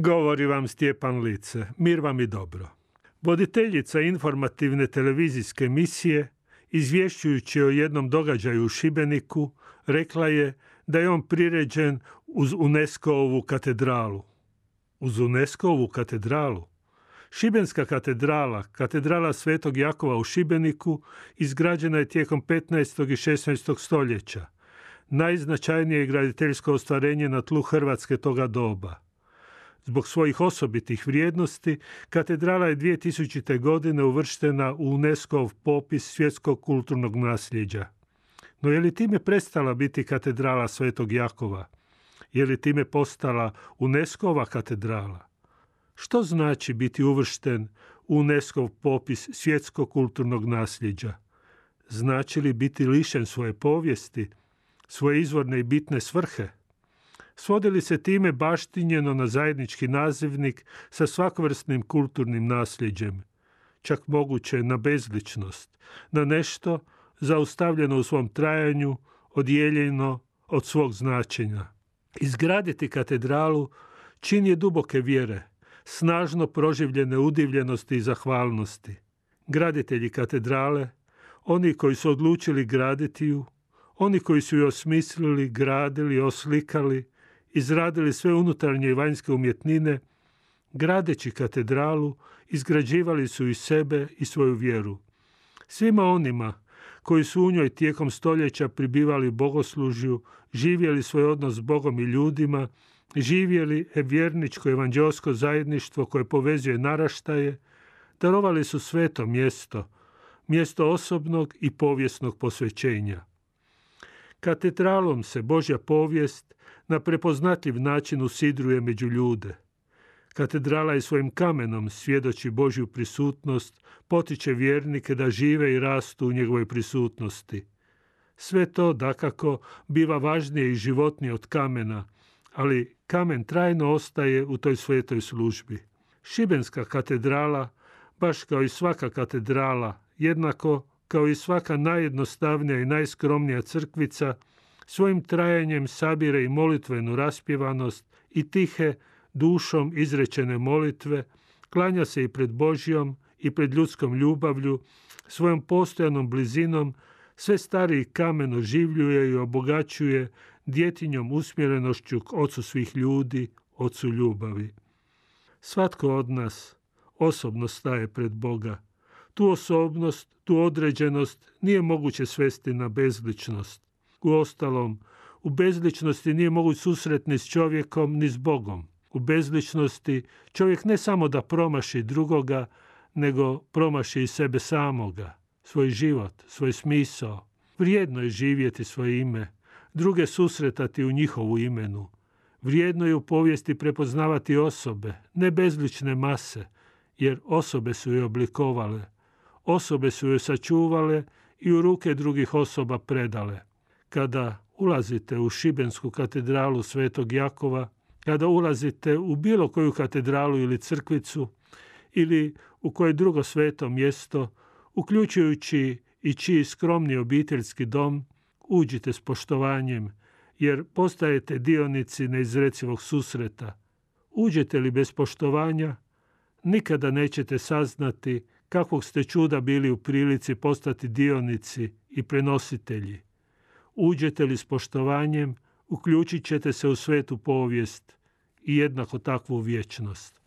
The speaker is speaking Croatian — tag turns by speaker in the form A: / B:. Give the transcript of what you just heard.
A: Govori vam Stjepan Lice, mir vam i dobro. Voditeljica informativne televizijske emisije, izvješćujući o jednom događaju u Šibeniku, rekla je da je on priređen uz UNESCO-ovu katedralu. Uz UNESCO-ovu katedralu? Šibenska katedrala, katedrala Svetog Jakova u Šibeniku, izgrađena je tijekom 15. i 16. stoljeća. Najznačajnije graditeljsko ostvarenje na tlu Hrvatske toga doba – Zbog svojih osobitih vrijednosti, katedrala je 2000. godine uvrštena u UNESCO popis svjetskog kulturnog nasljeđa. No je li time prestala biti katedrala Svetog Jakova? Je li time postala UNESCO katedrala? Što znači biti uvršten u UNESCO popis svjetskog kulturnog nasljeđa? Znači li biti lišen svoje povijesti, svoje izvorne i bitne svrhe? Svodili se time baštinjeno na zajednički nazivnik sa svakvrsnim kulturnim nasljeđem, čak moguće na bezličnost, na nešto zaustavljeno u svom trajanju, odijeljeno od svog značenja. Izgraditi katedralu čin je duboke vjere, snažno proživljene udivljenosti i zahvalnosti. Graditelji katedrale, oni koji su odlučili graditi ju, oni koji su ju osmislili, gradili, oslikali, izradili sve unutarnje i vanjske umjetnine, gradeći katedralu, izgrađivali su i sebe i svoju vjeru. Svima onima koji su u njoj tijekom stoljeća pribivali bogoslužju, živjeli svoj odnos s Bogom i ljudima, živjeli vjerničko evanđelsko zajedništvo koje povezuje naraštaje, darovali su sveto mjesto, mjesto osobnog i povijesnog posvećenja. Katedralom se Božja povijest na prepoznatljiv način usidruje među ljude. Katedrala je svojim kamenom svjedoči Božju prisutnost, potiče vjernike da žive i rastu u njegovoj prisutnosti. Sve to, dakako, biva važnije i životnije od kamena, ali kamen trajno ostaje u toj svetoj službi. Šibenska katedrala, baš kao i svaka katedrala, jednako kao i svaka najjednostavnija i najskromnija crkvica, svojim trajanjem sabire i molitvenu raspjevanost i tihe, dušom izrečene molitve, klanja se i pred Božjom i pred ljudskom ljubavlju, svojom postojanom blizinom, sve stariji kamen oživljuje i obogaćuje djetinjom usmjerenošću k ocu svih ljudi, ocu ljubavi. Svatko od nas osobno staje pred Boga. Tu osobnost, tu određenost nije moguće svesti na bezličnost. U ostalom, u bezličnosti nije moguć susret ni s čovjekom, ni s Bogom. U bezličnosti čovjek ne samo da promaši drugoga, nego promaši i sebe samoga, svoj život, svoj smisao. Vrijedno je živjeti svoje ime, druge susretati u njihovu imenu. Vrijedno je u povijesti prepoznavati osobe, ne bezlične mase, jer osobe su je oblikovale. Osobe su je sačuvale i u ruke drugih osoba predale kada ulazite u Šibensku katedralu Svetog Jakova, kada ulazite u bilo koju katedralu ili crkvicu ili u koje drugo sveto mjesto, uključujući i čiji skromni obiteljski dom, uđite s poštovanjem, jer postajete dionici neizrecivog susreta. Uđete li bez poštovanja, nikada nećete saznati kakvog ste čuda bili u prilici postati dionici i prenositelji. Uđete li s poštovanjem, uključit ćete se u svetu povijest i jednako takvu vječnost.